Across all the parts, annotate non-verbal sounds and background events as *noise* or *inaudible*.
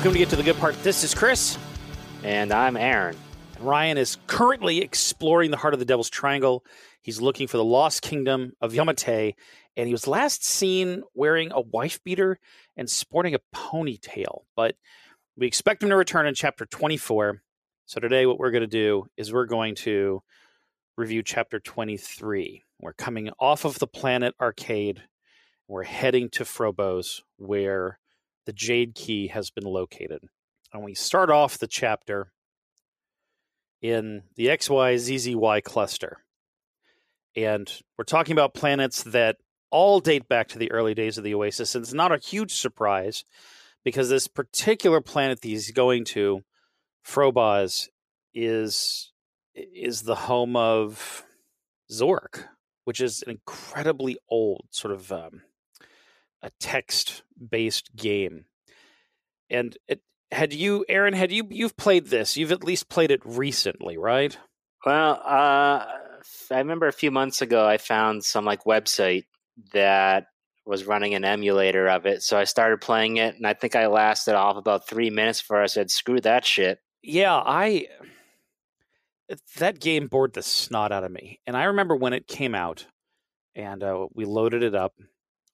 Welcome to Get to the Good Part. This is Chris. And I'm Aaron. Ryan is currently exploring the heart of the Devil's Triangle. He's looking for the lost kingdom of Yamate, and he was last seen wearing a wife beater and sporting a ponytail. But we expect him to return in chapter 24. So today, what we're going to do is we're going to review chapter 23. We're coming off of the planet Archaide. We're heading to Frobozz, where the Jade Key has been located. And we start off the chapter in the XYZZY cluster. And we're talking about planets that all date back to the early days of the Oasis. And it's not a huge surprise because this particular planet that he's going to, Frobozz, is is the home of Zork, which is an incredibly old sort of um, a text based game. And it, had you, Aaron, had you you've played this? You've at least played it recently, right? Well, uh, I remember a few months ago I found some like website that was running an emulator of it, so I started playing it, and I think I lasted off about three minutes before I said, "Screw that shit." Yeah, I that game bored the snot out of me, and I remember when it came out, and uh, we loaded it up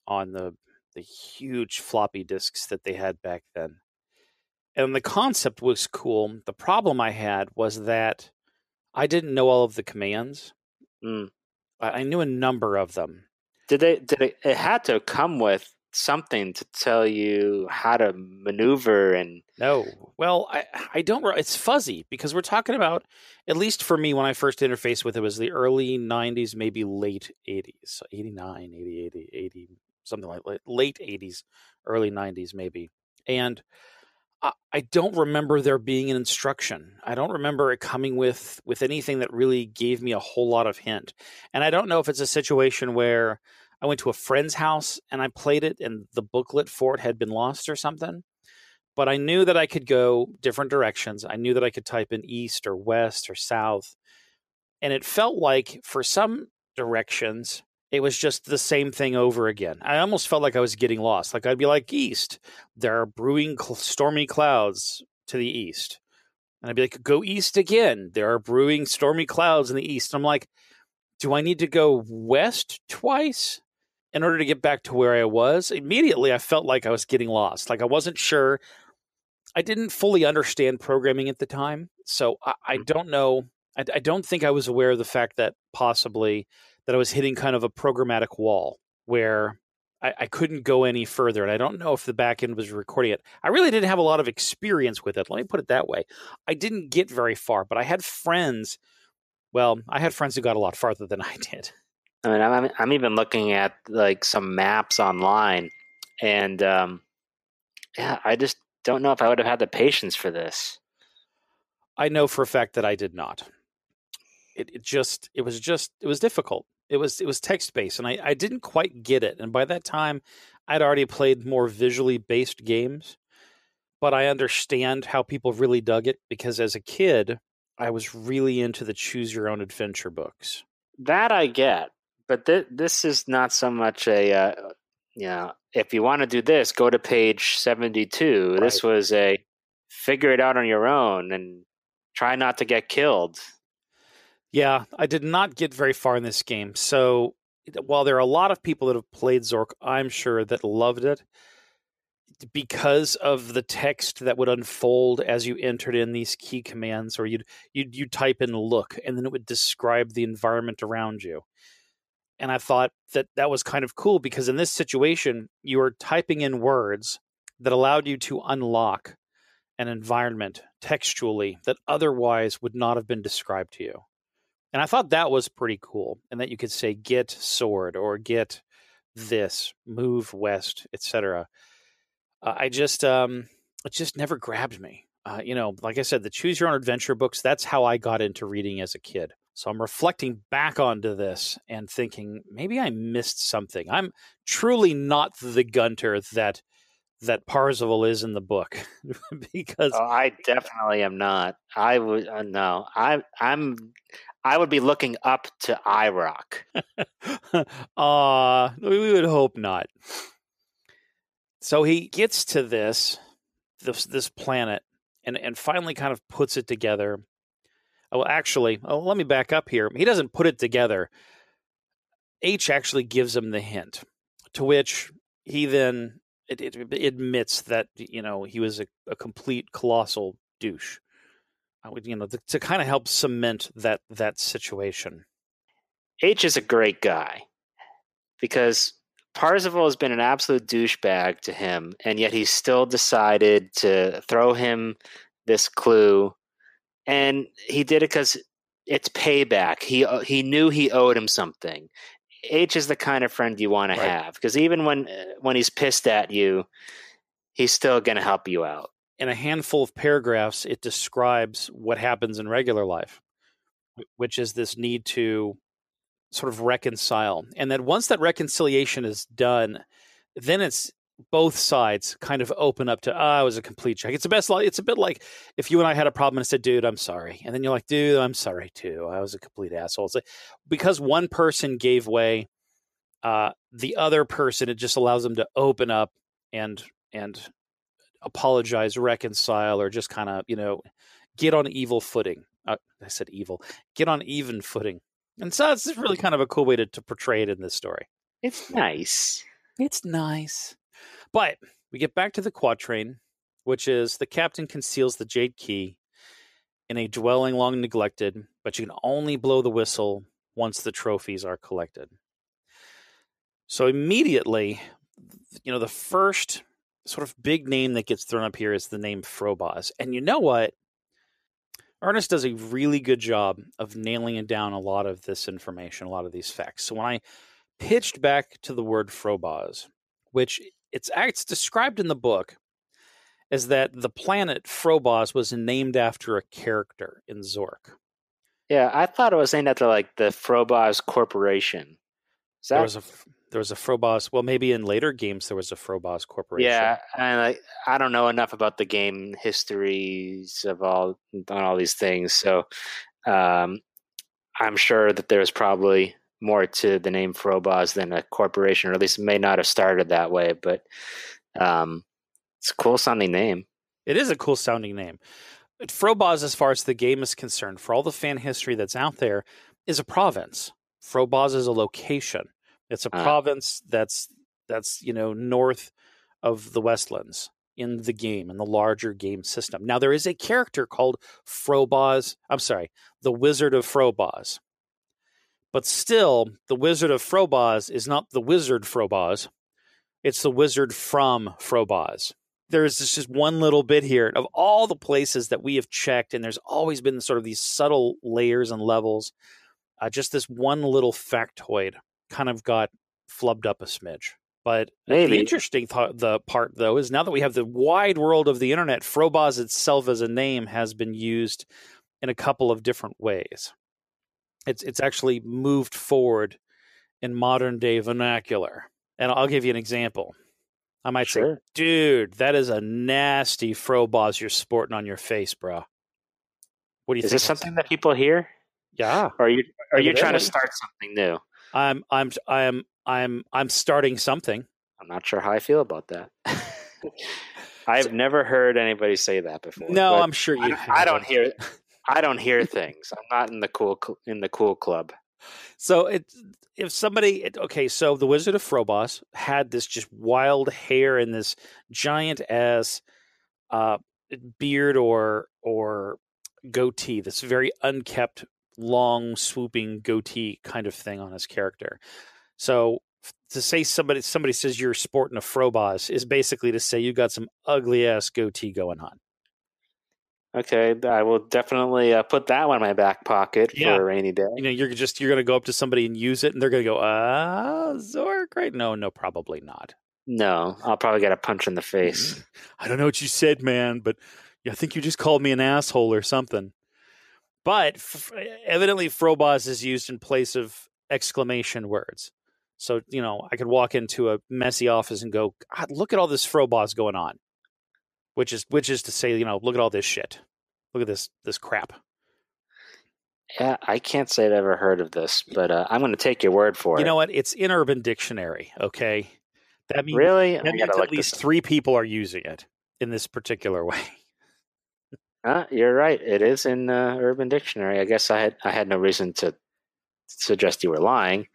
on the the huge floppy disks that they had back then. And the concept was cool. The problem I had was that I didn't know all of the commands. Mm. I knew a number of them. Did they? Did it? It had to come with something to tell you how to maneuver and. No, well, I I don't. It's fuzzy because we're talking about at least for me when I first interfaced with it was the early '90s, maybe late '80s, 89, 80, 80, 80 something like late 80s, early 90s, maybe. And I, don't remember there being an instruction. I don't remember it coming with with anything that really gave me a whole lot of hint. And I don't know if it's a situation where I went to a friend's house and I played it and the booklet for it had been lost or something. But I knew that I could go different directions. I knew that I could type in east or west or south. And it felt like for some directions, it was just the same thing over again. I almost felt like I was getting lost. Like I'd be like, East, there are brewing cl- stormy clouds to the east. And I'd be like, go east again. There are brewing stormy clouds in the east. And I'm like, do I need to go west twice in order to get back to where I was? Immediately, I felt like I was getting lost. Like I wasn't sure. I didn't fully understand programming at the time. So I, I mm. don't know. I, I don't think I was aware of the fact that possibly that I was hitting kind of a programmatic wall where I, I, couldn't go any further. And I don't know if the backend was recording it. I really didn't have a lot of experience with it. Let me put it that way. I didn't get very far, but I had friends. Well, I had friends who got a lot farther than *laughs* I did. I mean, I'm, I'm even looking at like some maps online, and um, yeah, I just don't know if I would have had the patience for this. I know for a fact that I did not. It, it just, it was just, it was difficult it was it was text based, and I, I didn't quite get it. And by that time, I'd already played more visually based games, but I understand how people really dug it because as a kid, I was really into the choose your own adventure books. That I get, but th- this is not so much a uh, you know if you want to do this, go to page seventy two. Right. This was a figure it out on your own and try not to get killed. Yeah, I did not get very far in this game. So while there are a lot of people that have played Zork, I'm sure that loved it because of the text that would unfold as you entered in these key commands, or you'd you'd you type in "look" and then it would describe the environment around you. And I thought that that was kind of cool because in this situation, you were typing in words that allowed you to unlock an environment textually that otherwise would not have been described to you. And I thought that was pretty cool. And that you could say get sword or get this, move west, etc. Uh, I just um it just never grabbed me. Uh, you know, like I said, the choose your own adventure books, that's how I got into reading as a kid. So I'm reflecting back onto this and thinking maybe I missed something. I'm truly not the Gunter that that Parzival is in the book *laughs* because oh, I definitely am not. I would uh, no. I I'm I would be looking up to I-r0k. *laughs* uh, we would hope not. So he gets to this, this this planet and and finally kind of puts it together. Oh, well, actually, oh, let me back up here. He doesn't put it together. Aech actually gives him the hint, to which he then it, it admits that you know he was a, a complete colossal douche. You know, to, to kind of help cement that that situation. Aech is a great guy because Parzival has been an absolute douchebag to him, and yet he still decided to throw him this clue, and he did it because it's payback. He uh, he knew he owed him something. Aech is the kind of friend you want right. to have because even when uh, when he's pissed at you, he's still going to help you out. In a handful of paragraphs, it describes what happens in regular life, which is this need to sort of reconcile. And then once that reconciliation is done, then it's both sides kind of open up to, oh, I was a complete check. It's the best. It's a bit like if you and I had a problem and I said, dude, I'm sorry. And then you're like, dude, I'm sorry too. I was a complete asshole. It's like, because one person gave way, uh, the other person, it just allows them to open up and, and apologize, reconcile, or just kind of, you know, get on evil footing. Uh, I said evil, get on even footing and so it's really kind of a cool way to, to portray it in this story. It's nice. It's nice. But we get back to the quatrain, which is the captain conceals the jade key in a dwelling long neglected, but you can only blow the whistle once the trophies are collected. So immediately, you know, the first sort of big name that gets thrown up here is the name Frobozz. And you know what? Ernest does a really good job of nailing down a lot of this information, a lot of these facts. So when I pitched back to the word Frobozz, which it's it's described in the book as that the planet Frobozz was named after a character in Zork. Yeah, I thought it was named after like the Frobozz Corporation. That... There was a there was a Frobozz. Well, maybe in later games there was a Frobozz Corporation. Yeah, and I, I don't know enough about the game histories of all on all these things, so um, I'm sure that there's probably more to the name Frobozz than a corporation, or at least it may not have started that way. But um, it's a cool sounding name. It is a cool sounding name. Frobozz, as far as the game is concerned, for all the fan history that's out there, is a province. Frobozz is a location. It's a uh, province that's that's you know north of the Westlands in the game in the larger game system. Now there is a character called Frobozz. I'm sorry, the Wizard of Frobozz. But still, the Wizard of Frobozz is not the Wizard Frobozz. It's the Wizard from Frobozz. There's just one little bit here of all the places that we have checked, and there's always been sort of these subtle layers and levels. Uh, just this one little factoid kind of got flubbed up a smidge. But Maybe. the interesting th- the part though is now that we have the wide world of the internet, Frobozz itself as a name has been used in a couple of different ways. It's it's actually moved forward in modern day vernacular. And I'll give you an example. I might sure. say, dude, that is a nasty Frobozz you're sporting on your face, bro. What do you is think? Is this something that people hear? Yeah. Or are you are you trying to start something new? I'm I'm I'm I'm I'm starting something. I'm not sure how I feel about that. *laughs* I've never heard anybody say that before. No, I'm sure you. I, I, don't hear. *laughs* I don't hear things. I'm not in the cool in the cool club. So it if somebody it, okay, so the Wizard of Frobozz had this just wild hair and this giant ass uh, beard or or goatee, this very unkept long swooping goatee kind of thing on his character. So to say somebody somebody says you're sporting a frobozz is basically to say you got some ugly ass goatee going on. Okay, I will definitely uh, put that one in my back pocket yeah. for a rainy day. You know, you're just you're going to go up to somebody and use it, and they're going to go, "Ah, Zork, right?" No, no, probably not. No, I'll probably get a punch in the face. Mm-hmm. I don't know what you said, man, but I think you just called me an asshole or something. But f- evidently, Frobozz is used in place of exclamation words. So, you know, I could walk into a messy office and go, God, look at all this Frobozz going on. Which is which is to say, you know, look at all this shit. Look at this this crap. Yeah, I can't say I've ever heard of this, but uh, I'm going to take your word for you it. You know what? It's in Urban Dictionary. Okay, that means really that means at least three people are using it. in this particular *laughs* way. Uh, you're right. It is in uh, Urban Dictionary. I guess I had I had no reason to suggest you were lying.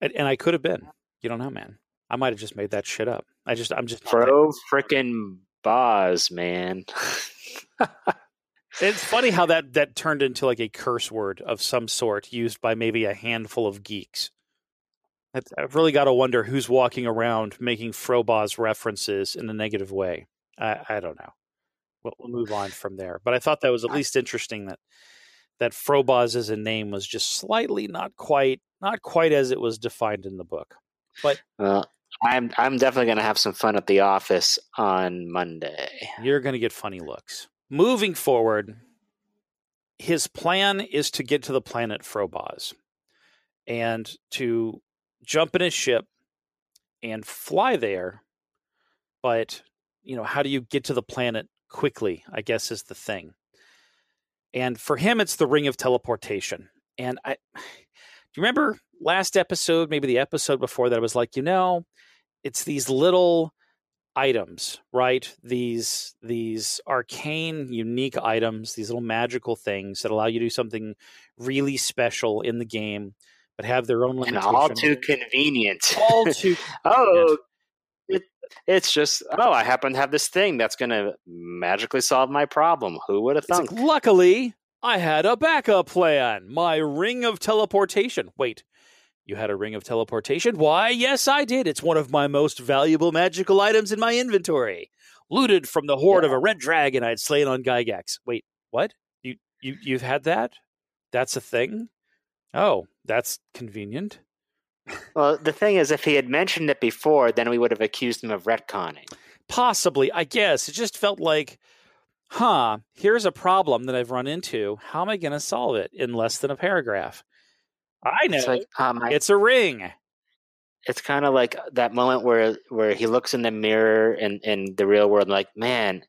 And, and I could have been. You don't know, man. I might have just made that shit up. I just I'm just pro freaking Boz, man. *laughs* it's funny how that that turned into like a curse word of some sort used by maybe a handful of geeks. I've really got to wonder who's walking around making Frobozz references in a negative way. I, I don't know. We'll, we'll, move on from there. But I thought that was at least interesting that that Frobozz as a name was just slightly not quite not quite as it was defined in the book. But well, I'm I'm definitely going to have some fun at the office on Monday. You're going to get funny looks. Moving forward, his plan is to get to the planet Frobozz and to jump in his ship and fly there. But, you know, how do you get to the planet quickly? I guess is the thing. And for him, it's the ring of teleportation. And I, *sighs* do you remember last episode, maybe the episode before that, I was like, you know, it's these little items, right? These these arcane, unique items, these little magical things that allow you to do something really special in the game, but have their own limitations. And all too convenient. All too. *laughs* oh, it's just oh, I happen to have this thing that's going to magically solve my problem. Who would have thunk? Like, luckily, I had a backup plan. My ring of teleportation. Wait, you had a ring of teleportation? Why, yes, I did. It's one of my most valuable magical items in my inventory. Looted from the horde yeah. of a red dragon I'd slain on Gygax. Wait, what? You you you've had that? That's a thing? Oh, that's convenient. Well, the thing is, if he had mentioned it before, then we would have accused him of retconning. Possibly, I guess. It just felt like, huh, here's a problem that I've run into. How am I going to solve it in less than a paragraph? I know. It's, like, um, I, it's a ring. It's kind of like that moment where where he looks in the mirror in, in the real world, like, man,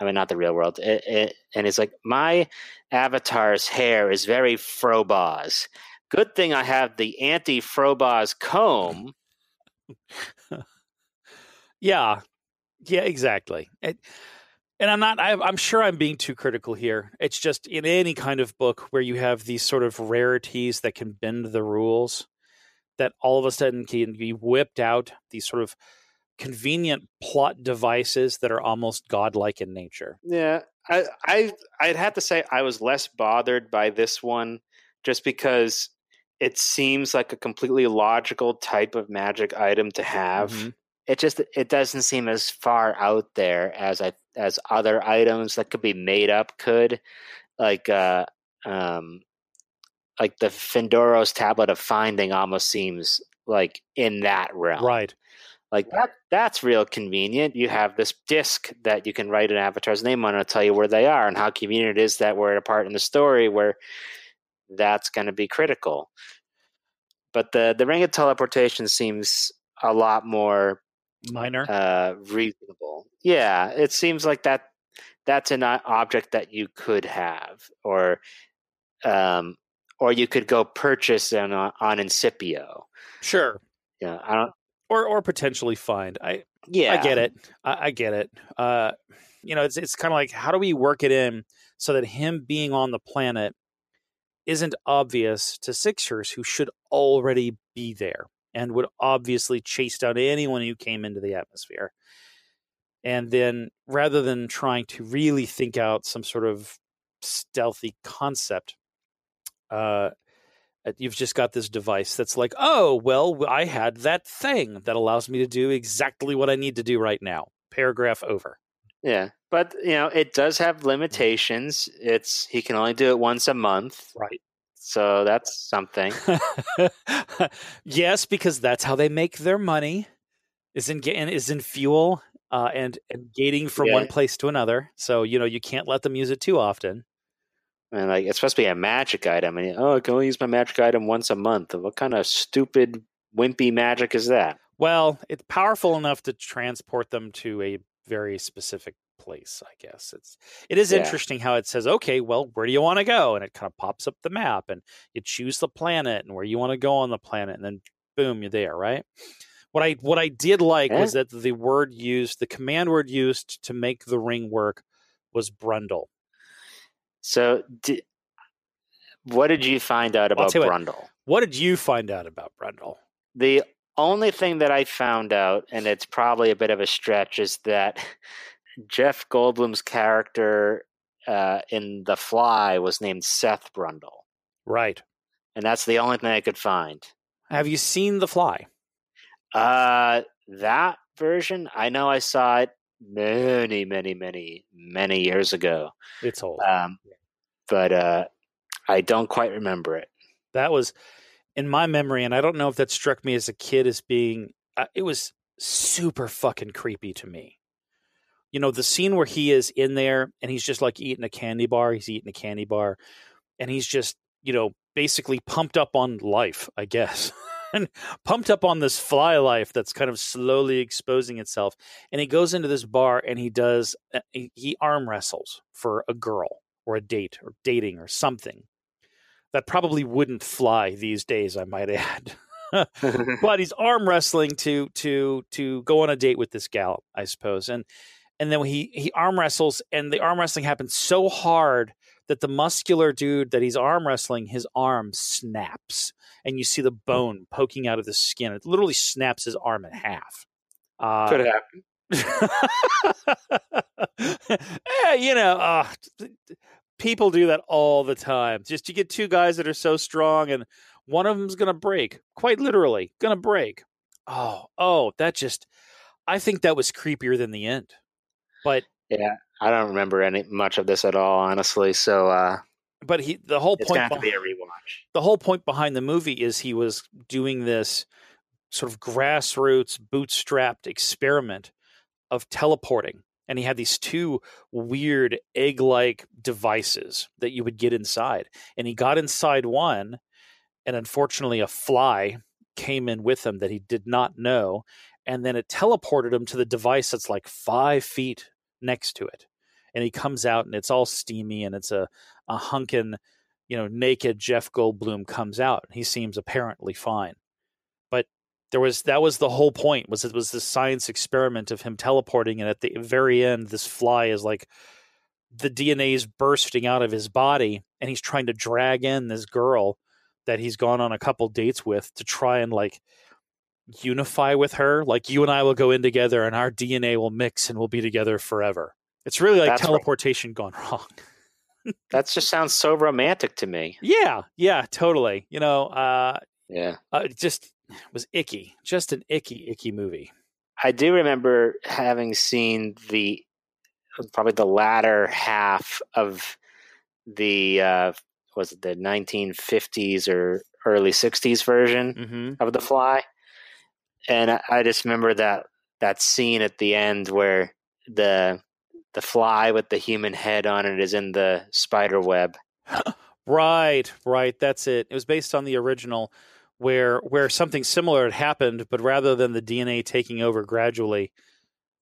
I mean, not the real world, it, it, and he's like, my avatar's hair is very Frobozz. Good thing I have the anti Frobozz comb. yeah, yeah, exactly. It, and I'm not. I, I'm sure I'm being too critical here. It's just in any kind of book where you have these sort of rarities that can bend the rules, that all of a sudden can be whipped out. These sort of convenient plot devices that are almost godlike in nature. Yeah, I, I I'd have to say I was less bothered by this one, just because it seems like a completely logical type of magic item to have. Mm-hmm it just it doesn't seem as far out there as I as other items that could be made up could, like uh, um, like the Findoros tablet of finding almost seems like in that realm, right? Like that that's real convenient. You have this disc that you can write an avatar's name on and tell you where they are, and how convenient it is that we're at a part in the story where that's going to be critical. But the the ring of teleportation seems a lot more minor. uh reasonable. Yeah it seems like that that's an object that you could have or um or you could go purchase on on incipio. Sure. Yeah i don't or or potentially find. I yeah i get it. I, I get it. Uh you know it's it's kind of like how do we work it in so that him being on the planet isn't obvious to sixers who should already be there and would obviously chase down anyone who came into the atmosphere. And then rather than trying to really think out some sort of stealthy concept, uh, uh, you've just got this device that's like, oh, well, I had that thing that allows me to do exactly what I need to do right now. Paragraph over. Yeah, but you know, it does have mm. limitations. It's he can only do it once a month. Right. So that's something. *laughs* yes, because that's how they make their money. Is in is in fuel uh, and and gating from yeah. one place to another. So you know you can't let them use it too often. And like it's supposed to be a magic item, and oh, I can only use my magic item once a month. What kind of stupid wimpy magic is that? Well, it's powerful enough to transport them to a very specific place i guess it's it is yeah. interesting how it says okay well where do you want to go and it kind of pops up the map and you choose the planet and where you want to go on the planet and then boom you're there right What I what I did like Yeah. was that the word used, the command word used to make the ring work, was Brundle. So, di- what did you find out about you what. Brundle? What did you find out about Brundle? The only thing that I found out, and it's probably a bit of a stretch, is that *laughs* Jeff Goldblum's character uh, in The Fly was named Seth Brundle, Right. and that's the only thing I could find. Have you seen The Fly? Uh, that version, I know I saw it many, many, many, many years ago, It's old. um, but uh, I don't quite remember it. that was in my memory, and I don't know if that struck me as a kid as being. Uh, it was super fucking creepy to me. You know, the scene where he is in there and he's just like eating a candy bar. He's eating a candy bar, and he's just you know basically pumped up on life, I guess. *laughs* And pumped up on this fly life that's kind of slowly exposing itself. And he goes into this bar and he does, uh, he he arm wrestles for a girl or a date or dating or something that probably wouldn't fly these days, I might add. *laughs* *laughs* but he's arm wrestling to to to go on a date with this gal, I suppose. And and then he he arm wrestles, and the arm wrestling happens so hard that the muscular dude that he's arm wrestling, his arm snaps, and you see the bone poking out of the skin. It literally snaps his arm in half. Uh, Could happen. yeah, *laughs* you know, uh, people do that all the time. Just you get two guys that are so strong, and one of them's gonna break, quite literally, gonna break. Oh, oh, that just, I think that was creepier than the end. But Yeah, I don't remember any much of this at all, honestly. So uh, but he, the whole point, gonna have to be a rewatch. the whole point behind the movie is he was doing this sort of grassroots bootstrapped experiment of teleporting and he had these two weird egg-like devices that you would get inside and he got inside one and unfortunately a fly came in with him that he did not know and then it teleported him to the device that's like five feet next to it and he comes out and it's all steamy and it's a, a hunkin you know, naked Jeff Goldblum comes out. He seems apparently fine. There was that was the whole point was it was this science experiment of him teleporting and at the very end this fly is like the DNA is bursting out of his body and he's trying to drag in this girl that he's gone on a couple dates with to try and like unify with her like you and I will go in together and our DNA will mix and we'll be together forever. It's really like That's right. teleportation gone wrong. *laughs* That just sounds so romantic to me. Yeah, yeah, totally. You know, uh, Yeah. uh just was icky, just an icky, icky movie. I do remember having seen the probably the latter half of the uh, was it the 1950s or early 60s version Mm-hmm. of The Fly, and I, I just remember that that scene at the end where the the fly with the human head on it is in the spider web. *gasps* Right, right. That's it. It was based on the original, where where something similar had happened, but rather than the DNA taking over gradually,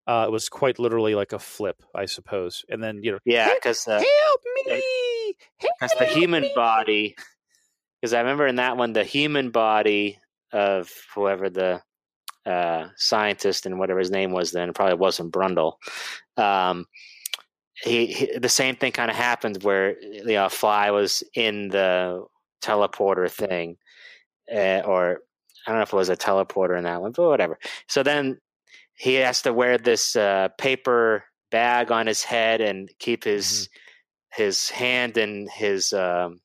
uh, it was quite literally like a flip, I suppose. And then you know, Yeah, because the help me, because the human me." body because i remember in that one the human body of whoever the uh, scientist and whatever his name was then it probably wasn't brundle um, he, he the same thing kind of happened where you know a fly was in the teleporter thing uh, or i don't know if it was a teleporter in that one but whatever so then he has to wear this uh, paper bag on his head and keep his his hand in his um,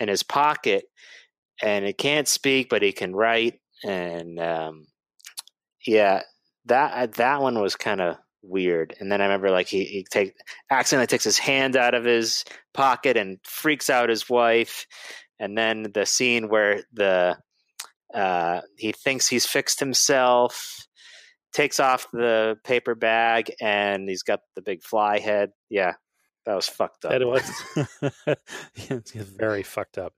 in his pocket, and he can't speak, but he can write. And um, yeah, that that one was kind of weird. And then I remember like he he take accidentally takes his hand out of his pocket and freaks out his wife. And then the scene where the uh, he thinks he's fixed himself, takes off the paper bag, and he's got the big fly head. Yeah, that was fucked up. That was *laughs* *laughs* it's very fucked up.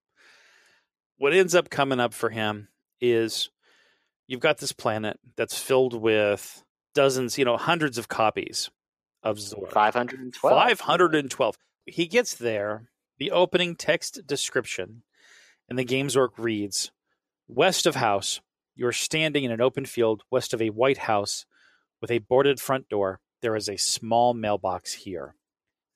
What ends up coming up for him is you've got this planet that's filled with dozens, you know, hundreds of copies of Zor. 512. 512. He gets there. The opening text description in the Games Org reads West of House, You are standing in an open field west of a white house with a boarded front door. There is a small mailbox here.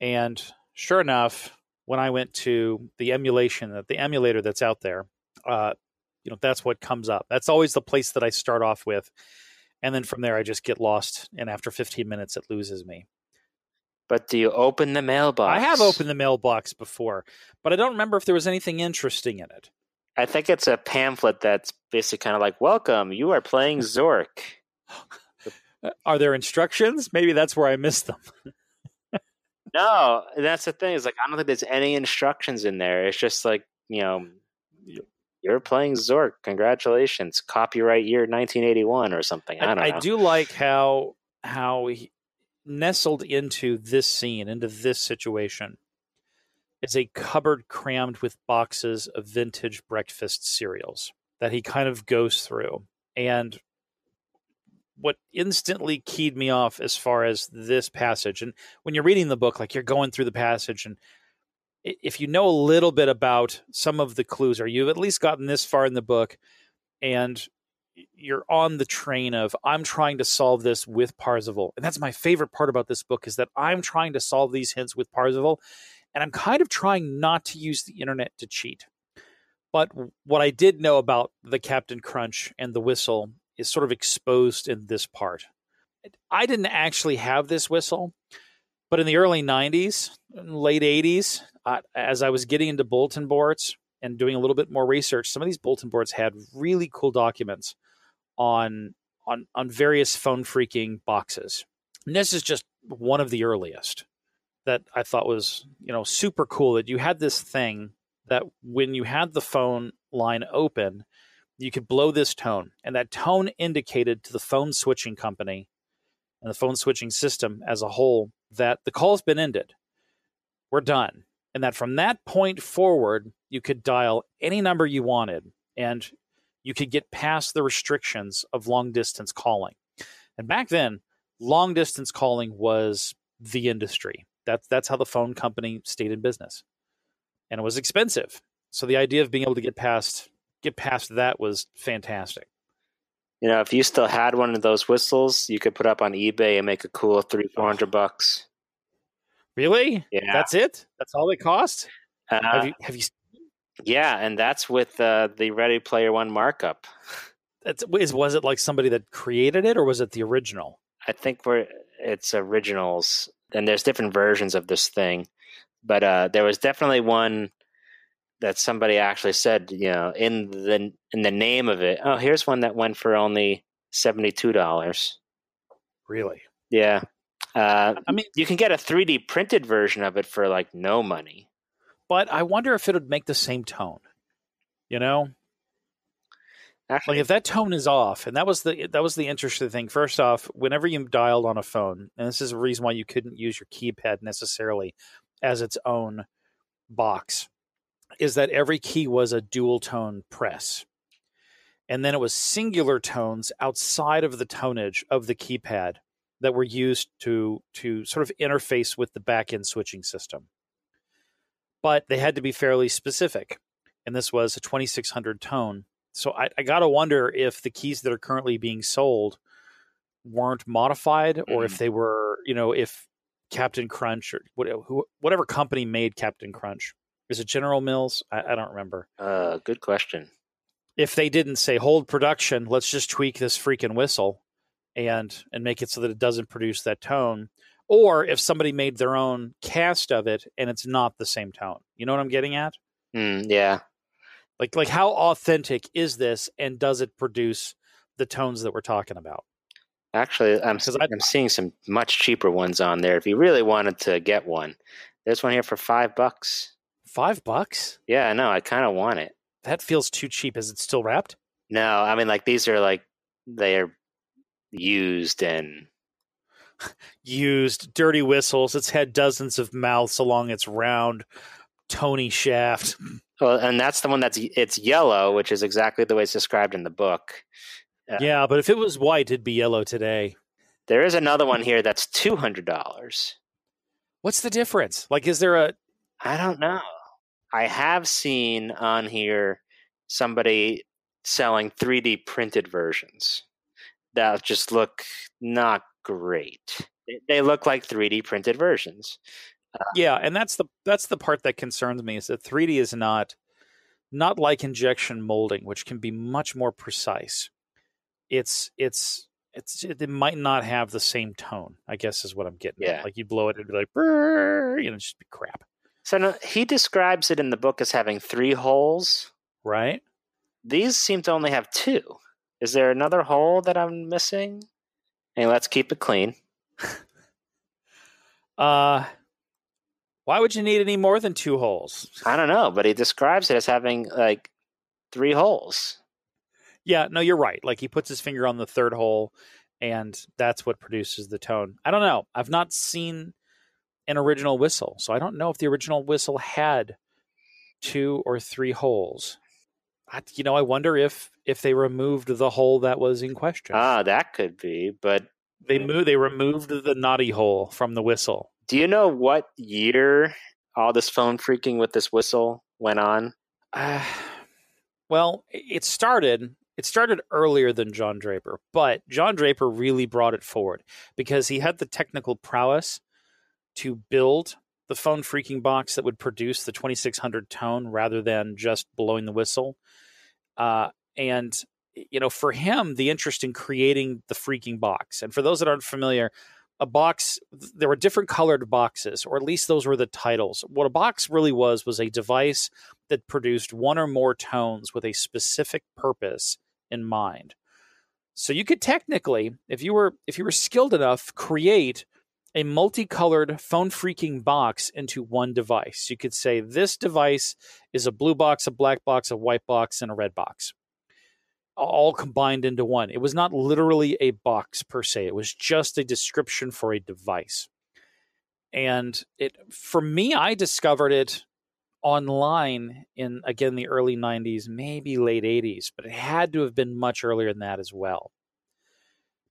And sure enough, when I went to the emulation, that the emulator that's out there, uh, you know, that's what comes up. That's always the place that I start off with. And then from there, I just get lost. And after 15 minutes, it loses me. But do you open the mailbox? I have opened the mailbox before, but I don't remember if there was anything interesting in it. I think it's a pamphlet that's basically kind of like, "Welcome, you are playing *laughs* Zork." Uh, are there instructions? Maybe that's where I missed them. no, that's the thing. Is like I don't think there's any instructions in there. It's just like you know, you're playing Zork. Congratulations, copyright year 1981 or something. I, don't. I, I do like how how he nestled into this scene, into this situation, is a cupboard crammed with boxes of vintage breakfast cereals that he kind of goes through. And what instantly keyed me off as far as this passage, and when you're reading the book, like you're going through the passage, and if you know a little bit about some of the clues, or you've at least gotten this far in the book, and you're on the train of I'm trying to solve this with Parzival. And that's my favorite part about this book is that I'm trying to solve these hints with Parzival and I'm kind of trying not to use the internet to cheat. But what I did know about the Captain Crunch and the whistle is sort of exposed in this part. I didn't actually have this whistle, but in the early 90s, late 80s, uh, as I was getting into bulletin boards and doing a little bit more research, some of these bulletin boards had really cool documents on on on various phone phreaking boxes. And this is just one of the earliest that I thought was, you know, super cool that you had this thing that when you had the phone line open, you could blow this tone and that tone indicated to the phone switching company and the phone switching system as a whole that the call's been ended. We're done. And that from that point forward, you could dial any number you wanted and you could get past the restrictions of long distance calling. And back then, long distance calling was the industry. That's that's how the phone company stayed in business. And it was expensive. So the idea of being able to get past get past that was fantastic. You know, if you still had one of those whistles, you could put up on eBay and make a cool three, four hundred bucks. Really? Yeah. That's it? That's all they cost? Uh, have you have you yeah, and that's with uh, the Ready Player One markup. That's, is, was it like somebody that created it, or was it the original? I think we're it's originals, and there's different versions of this thing, but uh, there was definitely one that somebody actually said, you know, in the in the name of it. Oh, here's one that went for only seventy two dollars. Really? Yeah. Uh, I mean, you can get a 3D printed version of it for like no money but I wonder if it would make the same tone. You know, Actually, like if that tone is off, and that was the that was the interesting thing. First off, whenever you dialed on a phone, and this is a reason why you couldn't use your keypad necessarily as its own box, is that every key was a dual tone press, and then it was singular tones outside of the tonage of the keypad that were used to to sort of interface with the back end switching system but they had to be fairly specific. And this was a 2600 tone. So I, I got to wonder if the keys that are currently being sold weren't modified or mm. if they were, you know, if Captain Crunch or whatever company made Captain Crunch. Is it General Mills? I, I don't remember. Uh, good question. If they didn't say hold production, let's just tweak this freaking whistle and and make it so that it doesn't produce that tone or if somebody made their own cast of it and it's not the same tone. You know what I'm getting at? Mm, yeah. Like like how authentic is this and does it produce the tones that we're talking about? Actually, I'm I'm seeing some much cheaper ones on there. If you really wanted to get one, there's one here for five bucks. Five bucks? Yeah, I know. I kind of want it. That feels too cheap. Is it still wrapped? No, I mean like these are like they are used and *laughs* used dirty whistles. It's had dozens of mouths along its round Tony shaft. Well, and that's the one that's it's yellow, which is exactly the way it's described in the book. Uh, yeah, but if it was white, it'd be yellow today. There is another one here that's two hundred dollars. What's the difference? Like, is there a? I don't know. I have seen on here somebody selling 3D printed versions that just look not great. They look like 3D printed versions. Yeah, and that's the that's the part that concerns me is that 3D is not not like injection molding, which can be much more precise. It's it's it's it might not have the same tone. I guess is what I'm getting. Yeah, at. like you blow it, it'd be like, you know, just be crap. So no, he describes it in the book as having three holes. Right. These seem to only have two. Is there another hole that I'm missing? Hey, let's keep it clean. *laughs* uh why would you need any more than two holes? I don't know, but he describes it as having like three holes. Yeah, no, you're right. Like he puts his finger on the third hole and that's what produces the tone. I don't know. I've not seen an original whistle, so I don't know if the original whistle had two or three holes. I, you know, I wonder if if they removed the hole that was in question. Ah, that could be, but they moved. They removed the naughty hole from the whistle. Do you know what year all this phone phreaking with this whistle went on? Uh, well, it started. It started earlier than John Draper, but John Draper really brought it forward because he had the technical prowess to build the phone phreaking box that would produce the 2600 tone rather than just blowing the whistle. Uh, and you know, for him, the interest in creating the phreaking box, and for those that aren't familiar, a box there were different colored boxes or at least those were the titles. What a box really was was a device that produced one or more tones with a specific purpose in mind. So you could technically if you were if you were skilled enough create a multicolored phone phreaking box into one device. You could say this device is a blue box, a black box, a white box, and a red box, all combined into one. It was not literally a box per se, it was just a description for a device. And it for me, I discovered it online in again the early 90s, maybe late 80s, but it had to have been much earlier than that as well.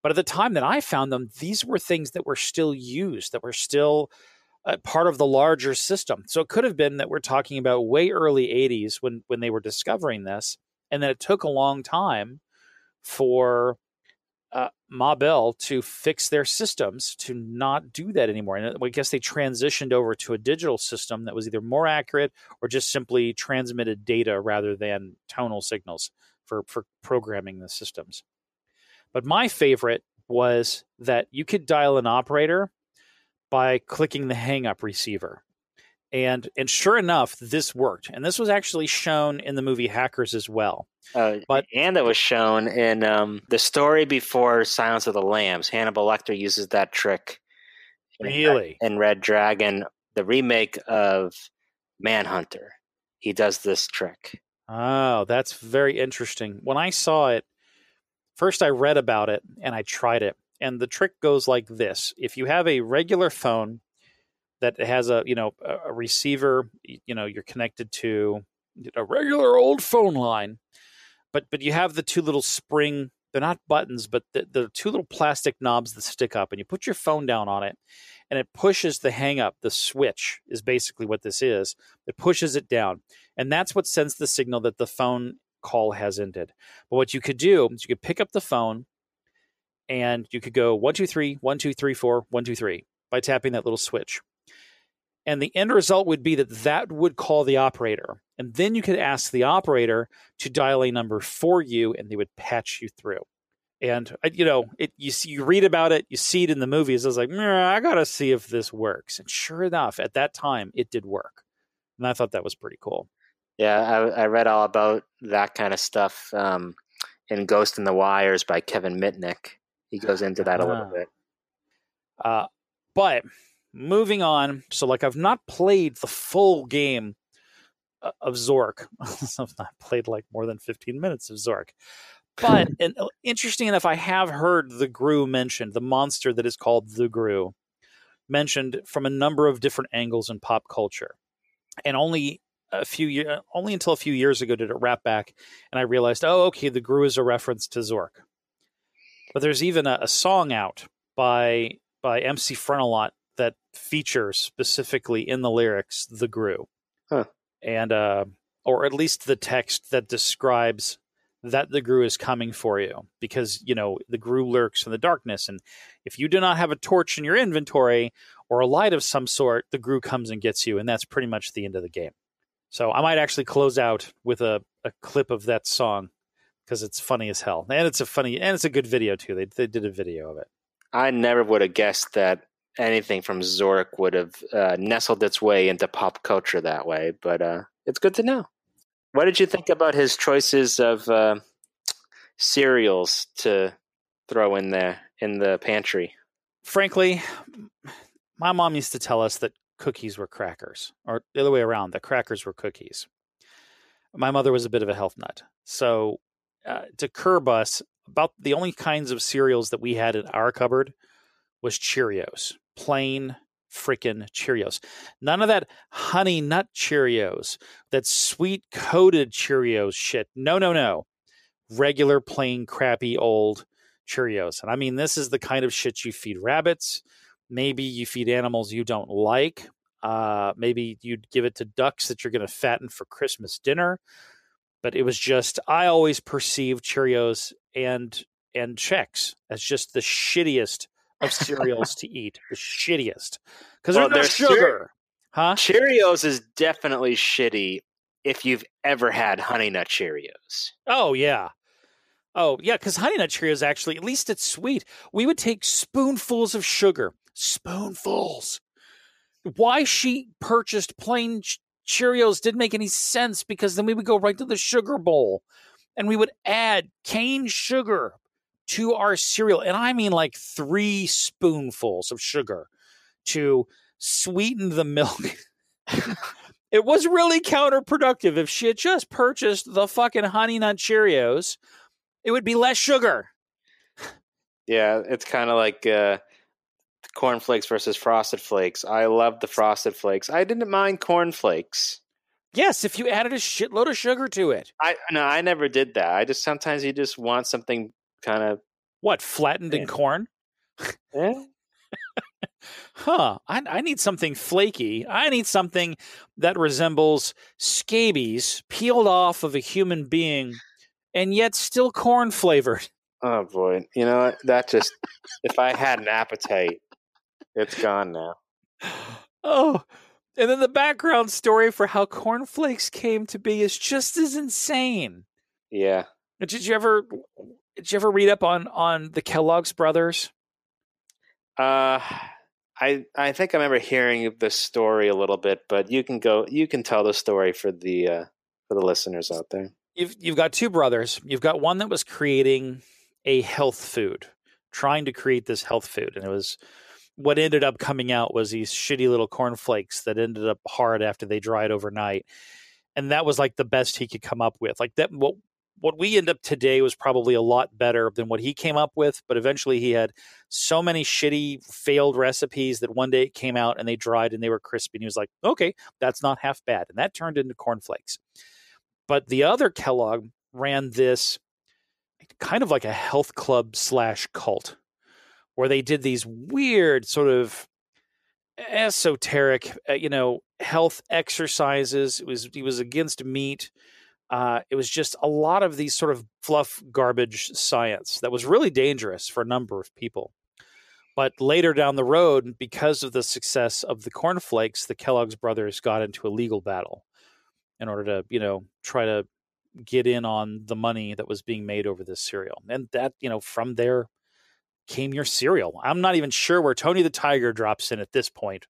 But at the time that I found them, these were things that were still used, that were still part of the larger system. So it could have been that we're talking about way early 80s when when they were discovering this, and then it took a long time for uh, Ma Bell to fix their systems to not do that anymore. And I guess they transitioned over to a digital system that was either more accurate or just simply transmitted data rather than tonal signals for, for programming the systems. But my favorite was that you could dial an operator by clicking the hang up receiver. And and sure enough, this worked. And this was actually shown in the movie Hackers as well. Uh, but and that was shown in um, the story before Silence of the Lambs. Hannibal Lecter uses that trick. Really? In Red Dragon, the remake of Manhunter, he does this trick. Oh, that's very interesting. When I saw it, First, I read about it and I tried it. And the trick goes like this if you have a regular phone that has a you know a receiver you know you're connected to a regular old phone line but but you have the two little spring they're not buttons but the, the two little plastic knobs that stick up and you put your phone down on it and it pushes the hang up the switch is basically what this is it pushes it down and that's what sends the signal that the phone call has ended. But what you could do is you could pick up the phone and you could go one, two, three, one, two, three, four, one, two, three by tapping that little switch. And the end result would be that that would call the operator. And then you could ask the operator to dial a number for you and they would patch you through. And you know, it you see, you read about it, you see it in the movies. I was like, I gotta see if this works. And sure enough, at that time, it did work, and I thought that was pretty cool. Yeah, I, I read all about that kind of stuff um, in Ghost in the Wires by Kevin Mitnick. He goes into that a little ah. bit. Uh, but moving on, so like I've not played the full game uh, of Zork. *laughs* I've not played like more than 15 minutes of Zork. But *laughs* and, uh, interesting enough, I have heard the Grue mentioned, the monster that is called the Grue, mentioned from a number of different angles in pop culture. And only a few years, only until a few years ago did it wrap back, and I realized, oh, okay, the Grue is a reference to Zork. But there's even a, a song out by by MC Frontalot that features specifically in the lyrics the Grue, huh. and uh, or at least the text that describes that the Grue is coming for you because you know the Grue lurks in the darkness, and if you do not have a torch in your inventory or a light of some sort, the Grue comes and gets you, and that's pretty much the end of the game. So I might actually close out with a, a clip of that song because it's funny as hell, and it's a funny and it's a good video too. They they did a video of it. I never would have guessed that anything from Zork would have uh, nestled its way into pop culture that way, but uh, it's good to know. What did you think about his choices of uh, cereals to throw in there in the pantry? Frankly, my mom used to tell us that cookies were crackers, or the other way around, that crackers were cookies. My mother was a bit of a health nut. So, uh, to curb us, about the only kinds of cereals that we had in our cupboard was Cheerios, plain freaking Cheerios. None of that honey nut Cheerios, that sweet coated Cheerios shit. No, no, no. Regular, plain, crappy, old Cheerios. And I mean, this is the kind of shit you feed rabbits. Maybe you feed animals you don't like. Uh, maybe you'd give it to ducks that you're going to fatten for Christmas dinner. But it was just, I always perceived Cheerios and and Chex as just the shittiest of cereals to eat. The shittiest because Well, there's no sugar, huh? Cheerios is definitely shitty if you've ever had Honey Nut Cheerios. Oh yeah. Oh yeah, because Honey Nut Cheerios actually, at least it's sweet. We would take spoonfuls of sugar, spoonfuls. Why she purchased plain Ch- Cheerios didn't make any sense because then we would go right to the sugar bowl, and we would add cane sugar to our cereal, and I mean like three spoonfuls of sugar to sweeten the milk. *laughs* it was really counterproductive. If she had just purchased the fucking Honey Nut Cheerios, it would be less sugar. Yeah, it's kind of like uh, cornflakes versus frosted flakes. I love the frosted flakes. I didn't mind corn flakes. Yes, if you added a shitload of sugar to it. I no, I never did that. I just sometimes you just want something kind of What, flattened in corn? eh? Huh. I, I need something flaky. I need something that resembles scabies peeled off of a human being and yet still corn flavored. Oh boy, you know? That just if I had an appetite, it's gone now. Oh, and then the background story for how cornflakes came to be is just as insane. Yeah, Did you ever did you ever read up on on the Kellogg's brothers? uh, I I think I remember hearing the story a little bit, but you can go. You can tell the story for the uh, for the listeners out there. You've you've got two brothers. You've got one that was creating a health food, trying to create this health food, and it was what ended up coming out was these shitty little cornflakes that ended up hard after they dried overnight, and that was like the best he could come up with. Like that, what what we end up today was probably a lot better than what he came up with. But eventually, he had so many shitty failed recipes that one day it came out and they dried and they were crispy, and he was like, "Okay, that's not half bad," and that turned into cornflakes. But the other Kellogg ran this kind of like a health club slash cult where they did these weird sort of esoteric uh, you know health exercises it was he was against meat uh, it was just a lot of these sort of fluff garbage science that was really dangerous for a number of people but later down the road because of the success of the cornflakes the kellogg's brothers got into a legal battle in order to you know try to get in on the money that was being made over this cereal. And that, you know, from there came your cereal. I'm not even sure where Tony the Tiger drops in at this point,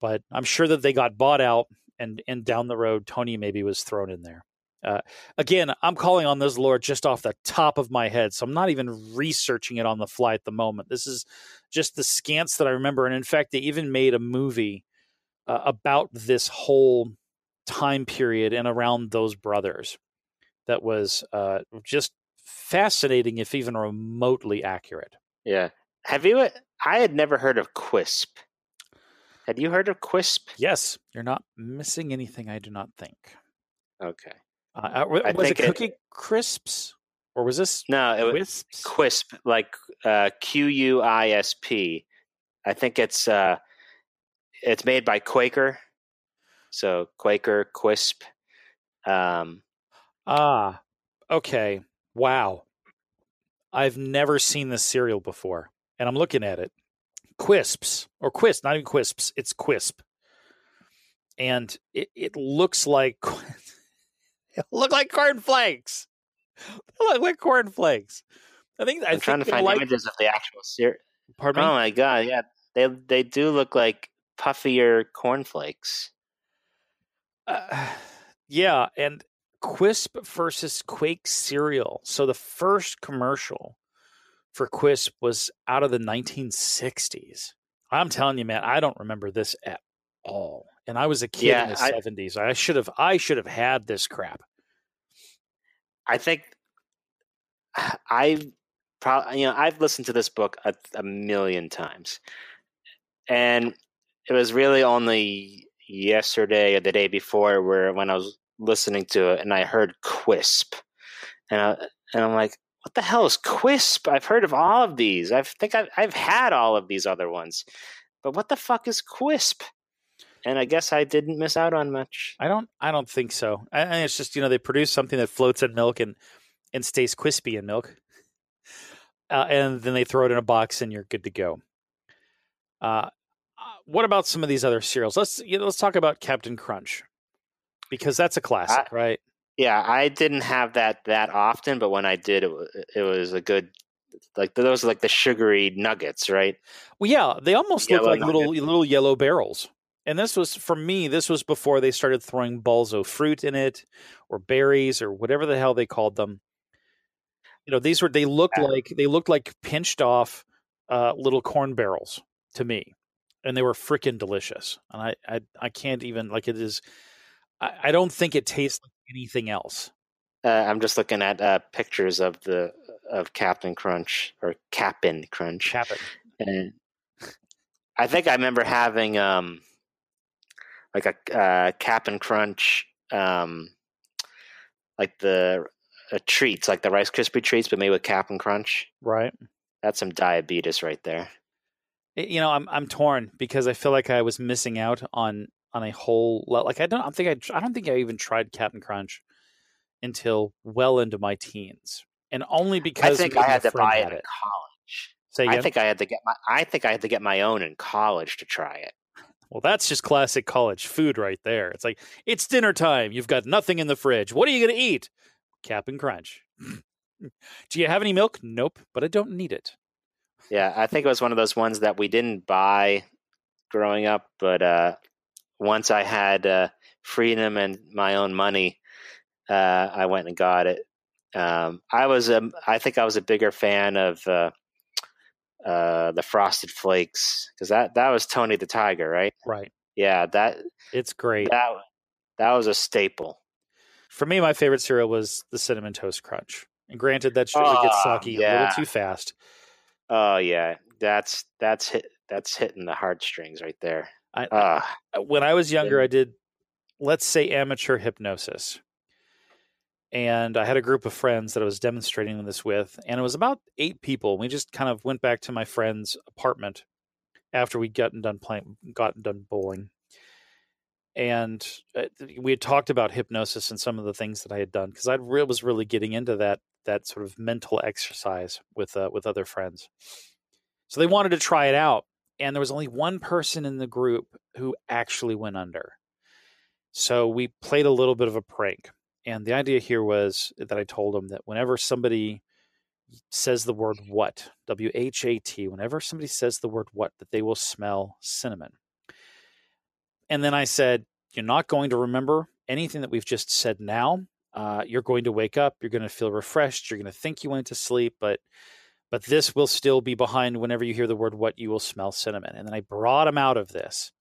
but I'm sure that they got bought out and and down the road Tony maybe was thrown in there. Uh, again, I'm calling on this lore just off the top of my head, so I'm not even researching it on the fly at the moment. This is just the scants that I remember, and in fact, they even made a movie uh, about this whole time period and around those brothers that was uh, just fascinating, if even remotely accurate. Yeah. Have you? I had never heard of Quisp. Had you heard of Quisp? Yes, you're not missing anything. I do not think. Okay. Uh, uh, was it think it- Cookie Crisps or was this No, it was? Quisp, like uh, Q U I S P. I think it's uh, it's made by Quaker. So Quaker Quisp. Um, Ah, Okay. Wow. I've never seen this cereal before, and I'm looking at it. Quisps or Quisp, not even Quisps. It's Quisp, and it, it looks like *laughs* *laughs* look like cornflakes. They *laughs* look like cornflakes. I think I'm I trying think to find like, images of the actual cereal. Pardon Oh me. my god, yeah, they they do look like puffier cornflakes. Uh, *sighs* yeah, and Quisp versus Quake cereal. So the first commercial for Quisp was out of the 1960s. I'm telling you, man, I don't remember this at all. And I was a kid Yeah, in the 70s. I should have I should have had this crap. I think *sighs* I probably you know I've listened to this book a, a million times, and it was really only yesterday or the day before where when I was listening to it and I heard Quisp, and I, and I'm like, what the hell is Quisp? I've heard of all of these. I think I've I've had all of these other ones, but what the fuck is Quisp? And I guess I didn't miss out on much. I don't I don't think so. I, I it's just, you know, they produce something that floats in milk and and stays crispy in milk. Uh, and then they throw it in a box and you're good to go. Uh, uh, what about some of these other cereals? Let's you know, let's talk about Captain Crunch because that's a classic, right? Yeah, I didn't have that that often, but when I did, it, it was a good. Like those are like the sugary nuggets, right? Well, yeah, they almost look Yellow like little little yellow barrels. And this was for me. This was before they started throwing balls of fruit in it, or berries, or whatever the hell they called them. You know, these were they looked like they looked like pinched off uh, little corn barrels to me, and they were freaking delicious. And I I, I can't even like it is. I, I don't think it tastes like anything else. Uh, I'm just looking at uh, pictures of the of Captain Crunch or Cap'n Crunch, Captain. and I think I remember having um like a uh, Cap'n Crunch um like the uh, treats, like the Rice Krispie treats, but made with Cap'n Crunch. Right. That's some diabetes right there. You know i'm i'm torn because i feel like i was missing out on on a whole lot like i don't I think i i don't think i even tried captain crunch until well into my teens and only I because think I had to buy it in college. say again I think I had to get my I think I had to get my own in college to try it. Well that's just classic college food right there. It's like it's dinner time. You've got nothing in the fridge. What are you going to eat captain crunch. *laughs* Do you have any milk? Nope but i don't need it. Yeah, I think it was one of those ones that we didn't buy growing up, but uh, once I had uh, freedom and my own money, uh, I went and got it. Um, I was a, I think I was a bigger fan of uh, uh, the Frosted Flakes because that that was Tony the Tiger, right? right Yeah, that it's great that that was a staple. for me my favorite cereal was the cinnamon toast crunch and granted that sugar gets Ah, soggy a little too fast Oh yeah, that's that's hit that's hitting the heartstrings right there. I, Ah, when I was younger, Yeah. I did, let's say, amateur hypnosis. And I had a group of friends that I was demonstrating this with, and it was about eight people. We just kind of went back to my friend's apartment after we'd gotten done playing, gotten done bowling. And uh, we had talked about hypnosis and some of the things that I had done because I re- was really getting into that that sort of mental exercise with uh, with other friends. So they wanted to try it out, and there was only one person in the group who actually went under. So we played a little bit of a prank. And the idea here was that I told them that whenever somebody says the word what, W H A T, whenever somebody says the word what, that they will smell cinnamon. And then I said, You're not going to remember anything that we've just said now. Uh, you're going to wake up, you're going to feel refreshed, you're going to think you went to sleep, but but this will still be behind whenever you hear the word what you will smell cinnamon and then i brought him out of this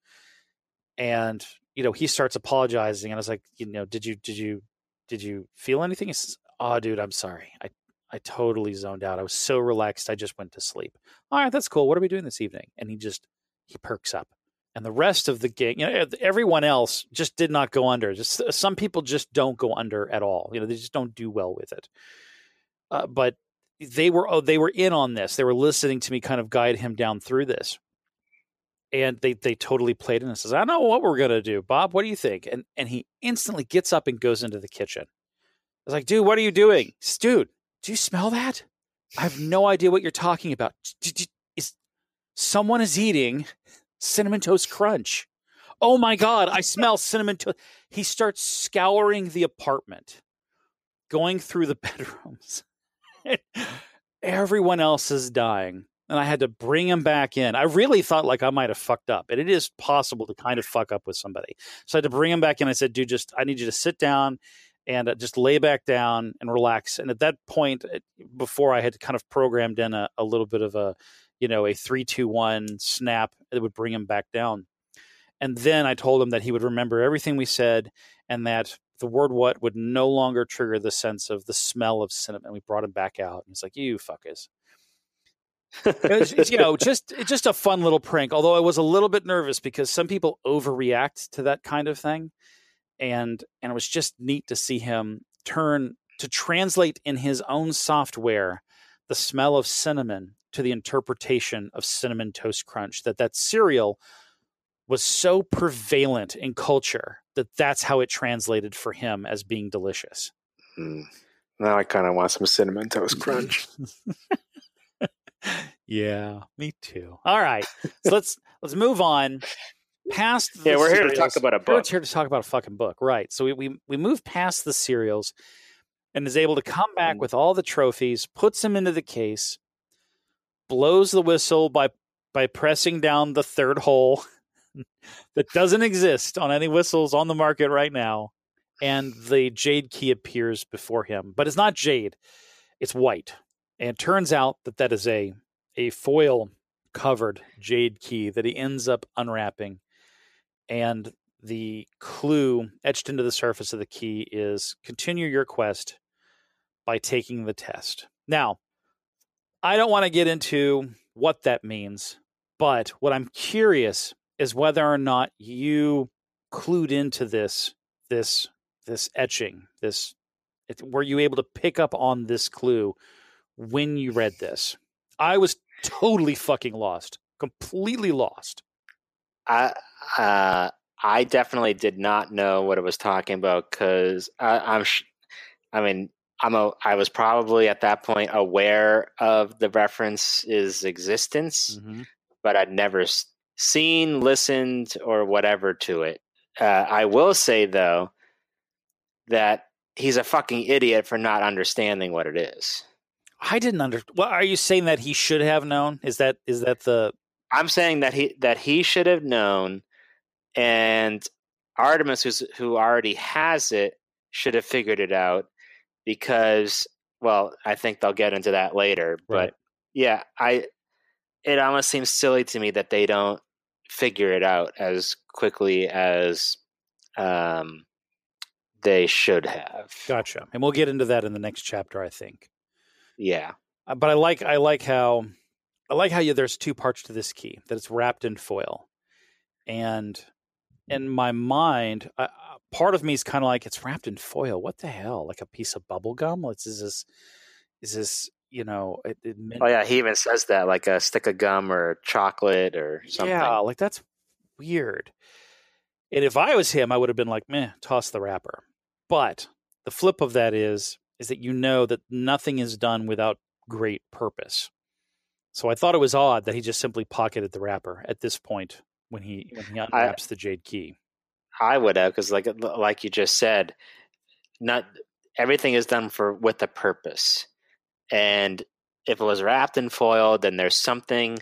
and you know he starts apologizing and i was like you know did you did you did you feel anything? He says oh dude i'm sorry. I i totally zoned out. I was so relaxed i just went to sleep. All right that's cool. What are we doing this evening? And he just he perks up. And the rest of the gang you know everyone else just did not go under. Just some people just don't go under at all. You know they just don't do well with it. Uh, but they were oh, they were in on this. They were listening to me kind of guide him down through this. And they they totally played in and says, I don't know what we're gonna do. Bob, what do you think? And and he instantly gets up and goes into the kitchen. I was like, dude, what are you doing? Dude, do you smell that? I have no idea what you're talking about. Is someone is eating cinnamon toast crunch? Oh my god, I smell cinnamon toast. He starts scouring the apartment, going through the *laughs* bedrooms. *laughs* Everyone else is dying and I had to bring him back in. I really thought like I might have fucked up, and it is possible to kind of fuck up with somebody. So I had to bring him back in. I said, "Dude, just I need you to sit down and uh, just lay back down and relax." And at that point, before I had kind of programmed in a, a little bit of a, you know, a three, two, one snap that would bring him back down. And then I told him that he would remember everything we said, and that the word "what" would no longer trigger the sense of the smell of cinnamon. We brought him back out, and he's like, "You fuckers." It's, it's, you know, just just a fun little prank. Although I was a little bit nervous because some people overreact to that kind of thing, and and it was just neat to see him turn to translate in his own software the smell of cinnamon to the interpretation of cinnamon toast crunch. That that cereal was so prevalent in culture that that's how it translated for him as being delicious. Mm. Now I kind of want some cinnamon toast crunch. *laughs* yeah, me too. All right, so let's let's move on past. yeah, we're cereals. here to talk about a book. We're here to talk about a fucking book, right? So we we we move past the cereals, and is able to come back mm. with all the trophies, puts them into the case, blows the whistle by by pressing down the third hole *laughs* that doesn't exist on any whistles on the market right now, and the jade key appears before him, but it's not jade; it's white. And it turns out that that is a a foil covered jade key that he ends up unwrapping. And the clue etched into the surface of the key is continue your quest by taking the test. Now, I don't want to get into what that means, but what I'm curious is whether or not you clued into this this this etching this were you able to pick up on this clue when you read this. I was totally fucking lost, completely lost. I uh, I definitely did not know what it was talking about because I'm. Sh- I mean, I'm a. I was probably at that point aware of the reference's existence, mm-hmm. but I'd never seen, listened, or whatever to it. Uh, I will say though that he's a fucking idiot for not understanding what it is. I didn't under. Well, are you saying that he should have known? Is that is that the? I'm saying that he that he should have known, and Artemis, who's who already has it, should have figured it out because, well, I think they'll get into that later. Right. But yeah, I. It almost seems silly to me that they don't figure it out as quickly as um, they should have. Gotcha. And we'll get into that in the next chapter, I think. Yeah. Uh, but I like I like how I like how you, there's two parts to this key that it's wrapped in foil, and in my mind, I, part of me is kind of like it's wrapped in foil. What the hell? Like a piece of bubble gum? What's is this? Is this you know? It, it meant, oh yeah, he even says that like a stick of gum or chocolate or something. Yeah, like that's weird. And if I was him, I would have been like, meh, toss the wrapper. But the flip of that is is that you know that nothing is done without great purpose. So I thought it was odd that he just simply pocketed the wrapper at this point when he when he unwraps I, the jade key. I would have because like like you just said, not everything is done for with a purpose. And if it was wrapped in foil, then there's something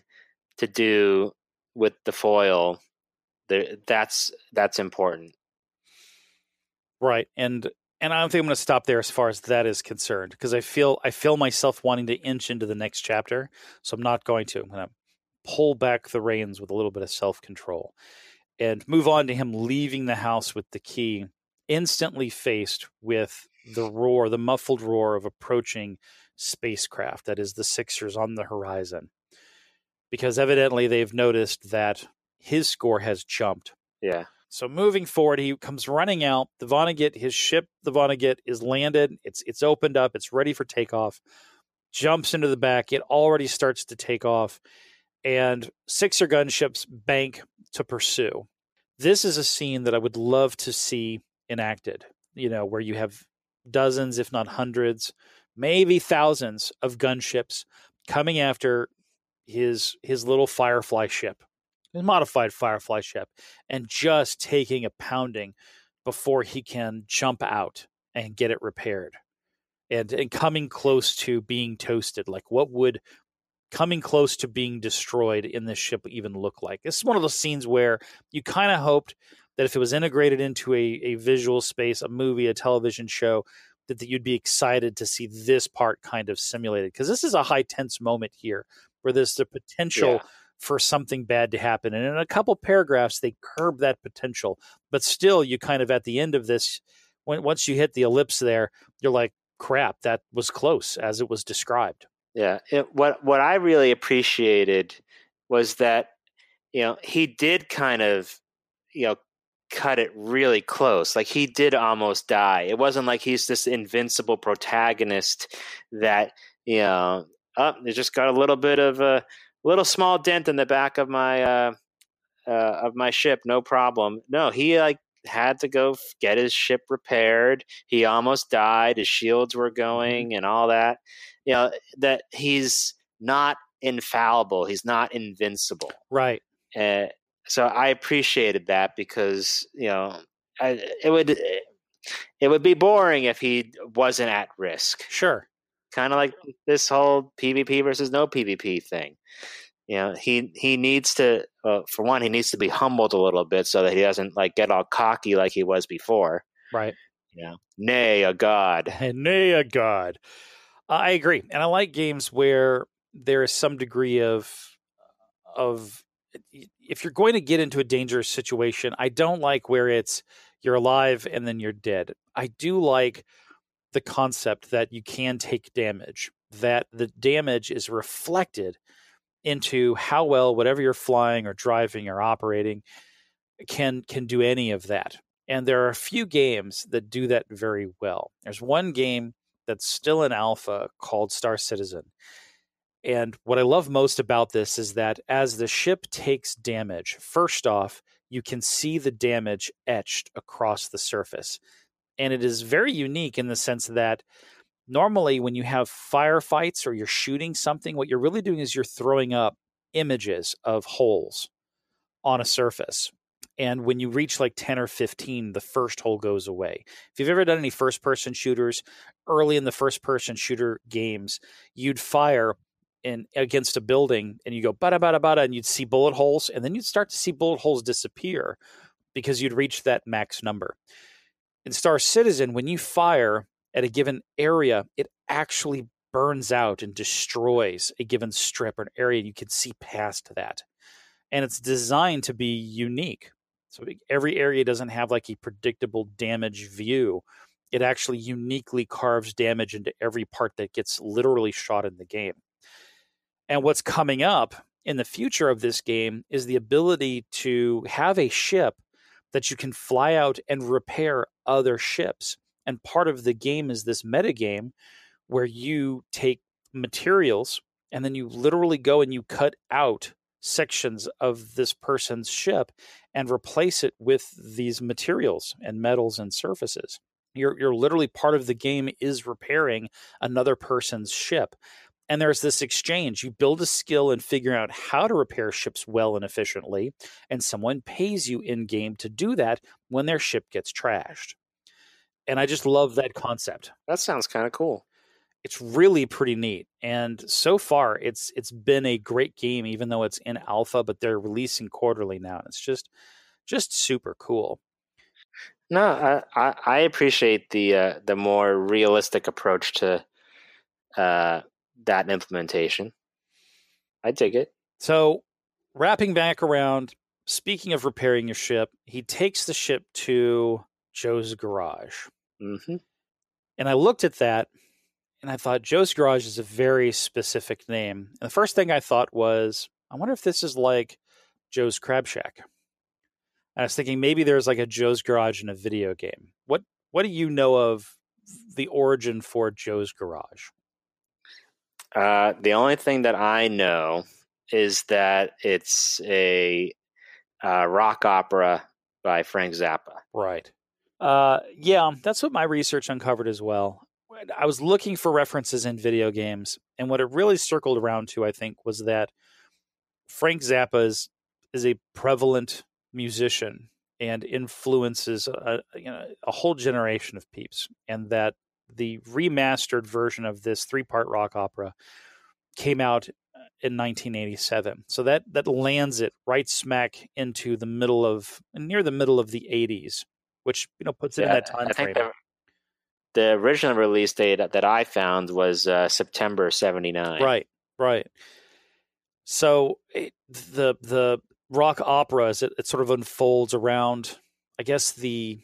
to do with the foil. There, that's that's important. Right. And and I don't think I'm going to stop there as far as that is concerned because I feel I feel myself wanting to inch into the next chapter, so I'm not going to. I'm going to pull back the reins with a little bit of self control and move on to him leaving the house with the key, instantly faced with the roar, the muffled roar of approaching spacecraft that is the Sixers on the horizon. Because evidently they've noticed that his score has jumped. Yeah. So moving forward, he comes running out. The Vonnegut, his ship, the Vonnegut, is landed. It's it's opened up. It's ready for takeoff. Jumps into the back. It already starts to take off, and Sixer gunships bank to pursue. This is a scene that I would love to see enacted. You know, where you have dozens, if not hundreds, maybe thousands of gunships coming after his his little Firefly ship, modified Firefly ship, and just taking a pounding before he can jump out and get it repaired. And, and coming close to being toasted. Like, what would coming close to being destroyed in this ship even look like? This is one of those scenes where you kind of hoped that if it was integrated into a, a visual space, a movie, a television show, that, that you'd be excited to see this part kind of simulated. Because this is a high tense moment here where there's the potential. Yeah for something bad to happen. And in a couple paragraphs, they curb that potential. But still, you kind of at the end of this, when once you hit the ellipse there, you're like, crap, that was close as it was described. Yeah. It, what what I really appreciated was that you know he did kind of you know cut it really close. Like he did almost die. It wasn't like he's this invincible protagonist that you know. Oh, it just got a little bit of a little small dent in the back of my uh, uh, of my ship, no problem. No, he like had to go get his ship repaired. He almost died. His shields were going and all that. You know that he's not infallible. He's not invincible. Right. Uh, so I appreciated that because you know I, it would it would be boring if he wasn't at risk. Sure kind of like this whole PvP versus no PvP thing. You know, he he needs to, uh, for one, he needs to be humbled a little bit so that he doesn't like get all cocky like he was before. Right. You know, nay a god. *laughs* nay a god. I agree, and I like games where there is some degree of of if you're going to get into a dangerous situation. I don't like where it's you're alive and then you're dead. I do like the concept that you can take damage, that the damage is reflected into how well whatever you're flying or driving or operating can can do any of that. And there are a few games that do that very well. There's one game that's still in alpha called Star Citizen. And what I love most about this is that as the ship takes damage, first off, you can see the damage etched across the surface and it is very unique in the sense that normally when you have firefights or you're shooting something what you're really doing is you're throwing up images of holes on a surface. And when you reach like 10 or 15 the first hole goes away. If you've ever done any first person shooters early in the first person shooter games you'd fire in against a building and you go bada bada bada and you'd see bullet holes and then you'd start to see bullet holes disappear because you'd reach that max number in Star Citizen, when you fire at a given area, it actually burns out and destroys a given strip or an area. You can see past that. And it's designed to be unique. So every area doesn't have like a predictable damage view. It actually uniquely carves damage into every part that gets literally shot in the game. And what's coming up in the future of this game is the ability to have a ship that you can fly out and repair other ships. And part of the game is this meta game where you take materials and then you literally go and you cut out sections of this person's ship and replace it with these materials and metals and surfaces. You're, you're literally part of the game is repairing another person's ship and there's this exchange. You build a skill and figure out how to repair ships well and efficiently, and someone pays you in game to do that when their ship gets trashed. And I just love that concept. That sounds kind of cool. It's really pretty neat. And so far it's it's been a great game even though it's in alpha, but they're releasing quarterly now. And it's just just super cool. No, I, I appreciate the uh, the more realistic approach to uh, that implementation. I dig it. So, wrapping back around, speaking of repairing your ship, he takes the ship to Joe's garage. Mm-hmm. And I looked at that and I thought Joe's garage is a very specific name. And the first thing I thought was, I wonder if this is like Joe's Crab Shack. I was thinking maybe there's like a Joe's garage in a video game. What what do you know of the origin for Joe's garage? Uh, the only thing that I know is that it's a uh, rock opera by Frank Zappa. Right. Uh, yeah, that's what my research uncovered as well. I was looking for references in video games, and what it really circled around to, I think, was that Frank Zappa is, is a prevalent musician and influences a, you know, a whole generation of peeps, and that the remastered version of this three part rock opera came out in 1987. So that that lands it right smack into the middle of near the middle of the 80s, which you know puts it yeah, in that time I frame. The, the, original release date that I found was uh, September 79. Right, right. So it, the the rock opera as it, it sort of unfolds around, I guess the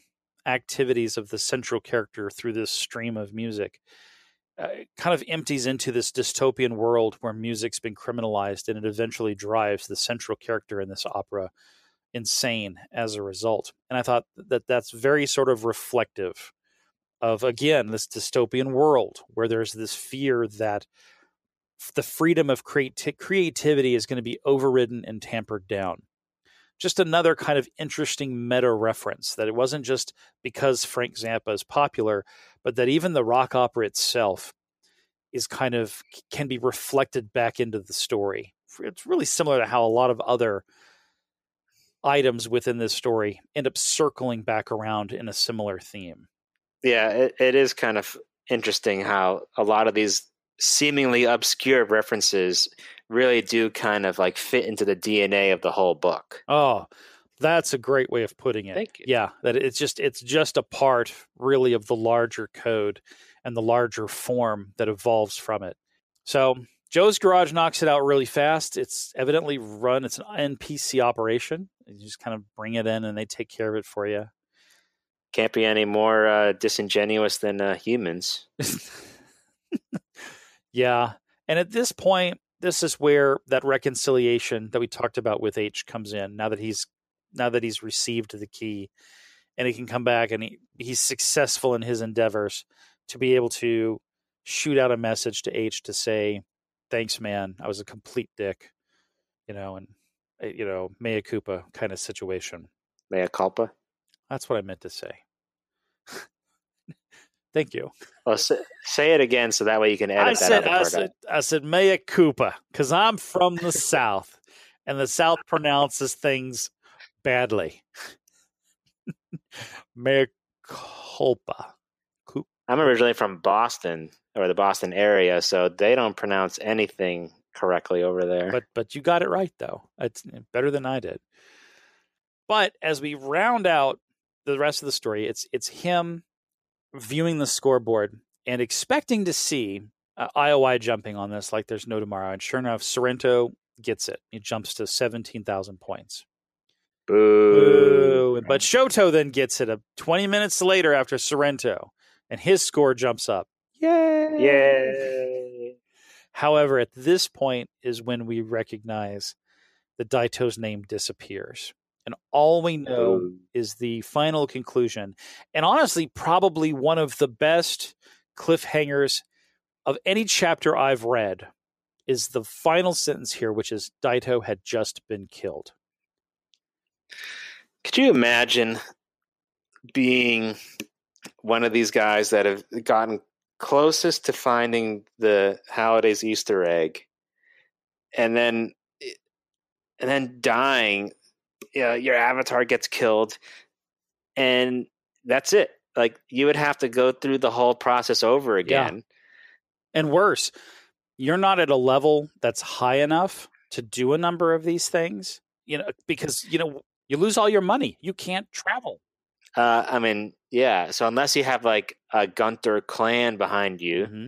activities of the central character through this stream of music uh, kind of empties into this dystopian world where music's been criminalized and it eventually drives the central character in this opera insane as a result. And I thought that that's very sort of reflective of, again, this dystopian world where there's this fear that the freedom of creati- creativity is going to be overridden and tampered down. Just another kind of interesting meta reference that it wasn't just because Frank Zappa is popular, but that even the rock opera itself is kind of can be reflected back into the story. It's really similar to how a lot of other items within this story end up circling back around in a similar theme. Yeah, it, it is kind of interesting how a lot of these seemingly obscure references really do kind of like fit into the DNA of the whole book. Oh, that's a great way of putting it. Thank you. Yeah, that it's just it's just a part really of the larger code and the larger form that evolves from it. So Joe's Garage knocks it out really fast. It's evidently run. It's an NPC operation. You just kind of bring it in, and they take care of it for you. Can't be any more uh, disingenuous than uh, humans. *laughs* yeah, and at this point, this is where that reconciliation that we talked about with Aech comes in. Now that he's now that he's received the key and he can come back and he, he's successful in his endeavors to be able to shoot out a message to Aech to say, thanks, man. I was a complete dick, you know, and, eh, you know, mea culpa kind of situation. Mea culpa? That's what I meant to say. Thank you. Well, say, say, it again so that way you can edit I that said, I said, I said mea culpa because I'm from the South and the South pronounces things badly. *laughs* Mea culpa. I'm originally from Boston or the Boston area, so they don't pronounce anything correctly over there. But but you got it right though. It's eh, better than I did. But as we round out the rest of the story, it's it's him viewing the scoreboard and expecting to see uh, IOI jumping on this like there's no tomorrow. And sure enough, Sorrento gets it. He jumps to 17,000 points. Boo. Boo. But Shoto then gets it a 20 minutes later after Sorrento, and his score jumps up. Yay! Yay! However, at this point is when we recognize that Daito's name disappears. And all we know is the final conclusion. And honestly, probably one of the best cliffhangers of any chapter I've read is the final sentence here, which is Daito had just been killed. Could you imagine being one of these guys that have gotten closest to finding the Halliday's Easter egg, and then eh, and then dying? Know, your avatar gets killed, and that's it. Like you would have to go through the whole process over again. Yeah. And worse, you're not at a level that's high enough to do a number of these things. You know, because you know you lose all your money. You can't travel. Uh, I mean, yeah. So unless you have like a Gunter clan behind you, mm-hmm.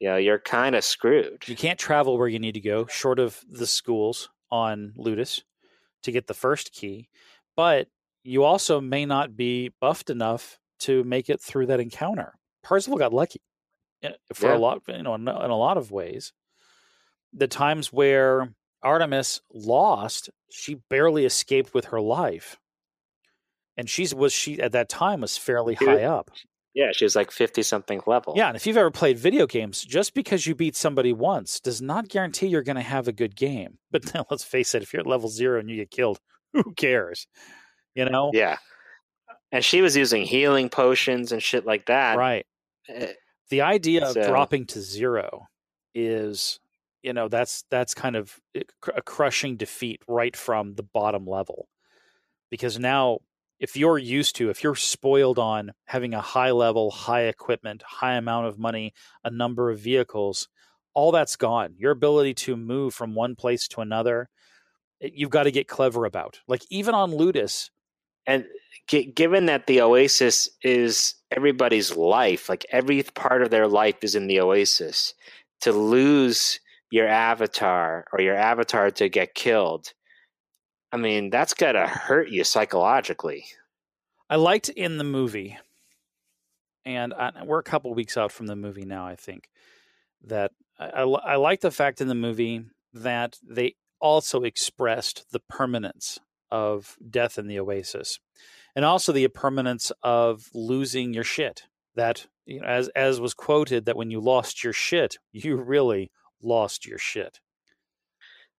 you know, you're kind of screwed. You can't travel where you need to go, short of the schools on Ludus to get the first key. But you also may not be buffed enough to make it through that encounter. Parzival got lucky for yeah. a lot, you know, in a lot of ways. The times where Artemis lost, she barely escaped with her life. And she's was she at that time was fairly high up. Yeah, she was like 50 something level. Yeah, and if you've ever played video games, just because you beat somebody once does not guarantee you're going to have a good game. *laughs* But now, let's face it, if you're at level 0 and you get killed, who cares? You know? Yeah. and she was using healing potions and shit like that. right. Eh, The idea of dropping to zero is, you know, that's that's kind of a crushing defeat right from the bottom level, because now if you're used to, if you're spoiled on having a high level, high equipment, high amount of money, a number of vehicles, all that's gone. Your ability to move from one place to another, eh, you've got to get clever about. Like even on Ludus, And gi- given that the Oasis is everybody's life, like every part of their life is in the Oasis, to lose your avatar or your avatar to get killed, I mean, that's got to hurt you psychologically. I liked in the movie, and I, we're a couple weeks out from the movie now. I think that I, I, I like the fact in the movie that they also expressed the permanence of death in the Oasis, and also the permanence of losing your shit. That you know, as as was quoted, that when you lost your shit, you really lost your shit.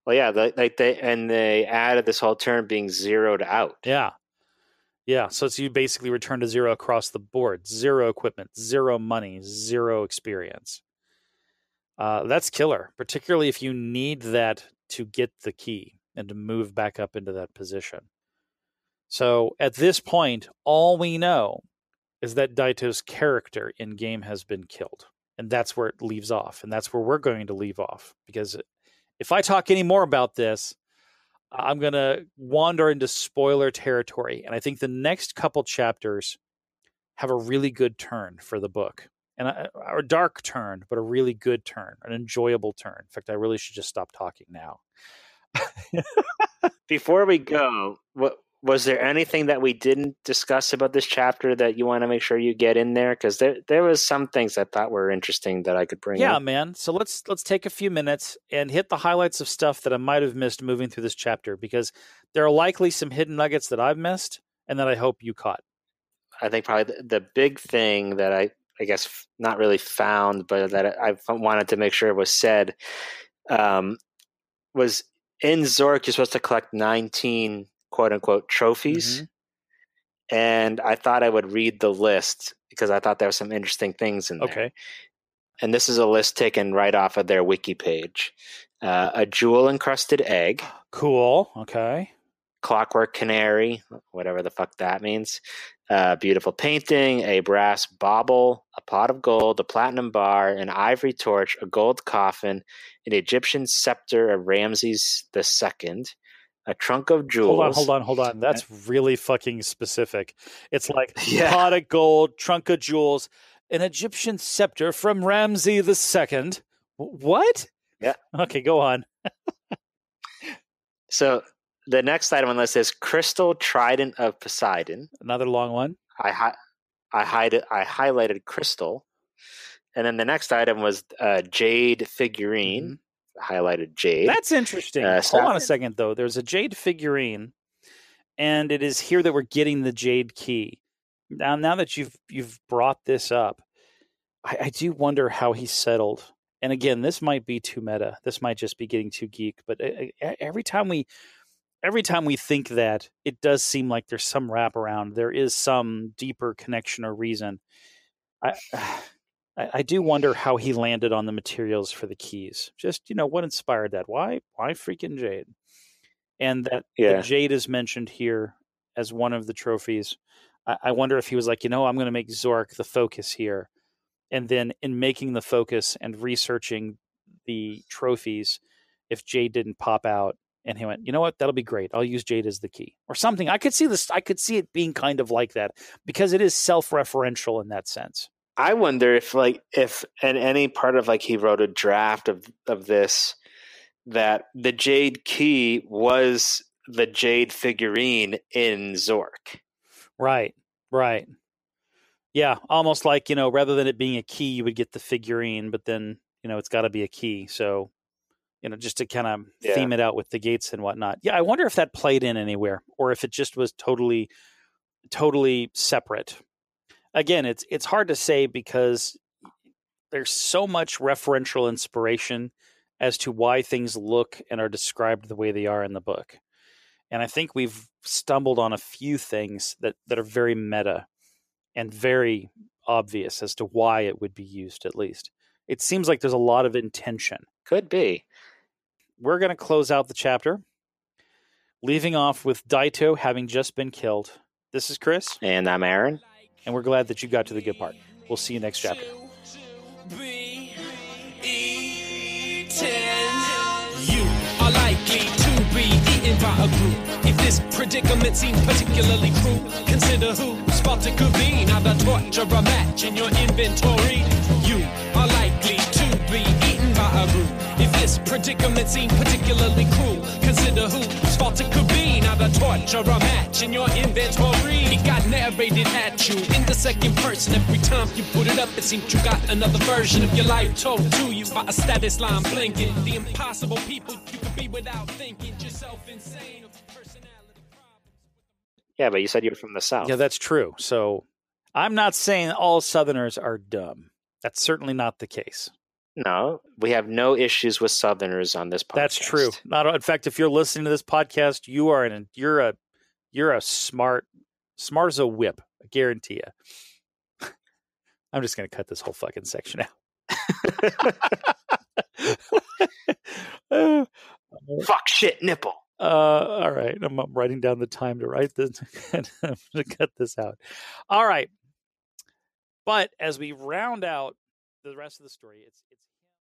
Well, yeah, like they and they added this whole term being zeroed out. Yeah. Yeah. So it's you basically return to zero across the board zero equipment, zero money, zero experience. Uh, that's killer, particularly if you need that to get the key and to move back up into that position. So at this point, all we know is that Daito's character in game has been killed. And that's where it leaves off. And that's where we're going to leave off. Because if I talk any more about this, I'm going to wander into spoiler territory. And I think the next couple chapters have a really good turn for the book. And uh, a, a dark turn, but a really good turn, an enjoyable turn. In fact, I really should just stop talking now. *laughs* Before we go, what was there anything that we didn't discuss about this chapter that you want to make sure you get in there? Because there there was some things I thought were interesting that I could bring yeah, up. man. So let's let's take a few minutes and hit the highlights of stuff that I might have missed moving through this chapter because there are likely some hidden nuggets that I've missed and that I hope you caught. I think probably the, the big thing that I I guess not really found, but that I, I wanted to make sure was said um, was in Zork. You're supposed to collect 19 quote unquote trophies, Mhm. and I thought I would read the list because I thought there were some interesting things in there. Okay. and this is a list taken right off of their wiki page. Uh, a jewel encrusted egg, *gasps* Cool. Okay. clockwork canary, whatever the fuck that means. A beautiful painting, a brass bauble, a pot of gold, a platinum bar, an ivory torch, a gold coffin, an Egyptian scepter of Ramses II, a trunk of jewels. Hold on, hold on, hold on. That's really fucking specific. It's like *laughs* Yeah. pot of gold, trunk of jewels, an Egyptian scepter from Ramsey the Second. What? Yeah. *laughs* Okay, go on. So the next item on the list is crystal trident of Poseidon. Another long one. I hi- I hide I highlighted crystal, and then the next item was uh, jade figurine. Highlighted jade. That's interesting. Uh, Hold on a second, though. There's a jade figurine, and it is here that we're getting the jade key. Now, now that you've you've brought this up, I, I do wonder how he settled. And again, this might be too meta. This might just be getting too geek. But uh, uh, every time we, every time we think that, it does seem like there's some wraparound. There is some deeper connection or reason. I. *sighs* I, I do wonder how he landed on the materials for the keys. Just you know, what inspired that? Why? Why freaking jade? And that Yeah. the jade is mentioned here as one of the trophies. I, I wonder if he was like, you know, I'm going to make Zork the focus here, and then in making the focus and researching the trophies, if Jade didn't pop out, and he went, you know what, that'll be great. I'll use Jade as the key or something. I could see this. I could see it being kind of like that because it is self-referential in that sense. I wonder if like if in any part of like he wrote a draft of of this that the jade key was the jade figurine in Zork. Right, right. Yeah, almost like, you know, rather than it being a key, you would get the figurine, but then, you know, it's got to be a key. So, you know, just to kind of Yeah. theme it out with the gates and whatnot. Yeah, I wonder if that played in anywhere or if it just was totally, totally separate. Again, it's it's hard to say because there's so much referential inspiration as to why things look and are described the way they are in the book. And I think we've stumbled on a few things that, that are very meta and very obvious as to why it would be used, at least. It seems like there's a lot of intention. Could be. We're going to close out the chapter, leaving off with Daito having just been killed. This is Chris, And I'm Aaron. And we're glad that you got to the good part. We'll see you next chapter. You are likely to be eaten by a grue. If this predicament seems particularly cruel, consider the torture a match in your inventory. You are likely to be eaten by a grue. If this predicament seems particularly cruel, consider whose fault it could be. Now the torture a match in your inventory. It got narrated at you in the second person. Every time you put it up, it seems you got another version of your life told to you by a status line blinking. The impossible people you could be without thinking yourself insane. of personality problems. Yeah, but you said you were from the south. Yeah, that's true. So I'm not saying all Southerners are dumb. That's certainly not the case. No, we have no issues with Southerners on this podcast. That's true. Not in fact, if you're listening to this podcast, you are an you're a you're a smart smart as a whip. I guarantee you. *laughs* I'm just gonna cut this whole fucking section out. *laughs* Fuck shit nipple. Uh, all right. I'm, I'm writing down the time to write this. *laughs* I'm going to cut this out. All right. But as we round out the rest of the story, it's it's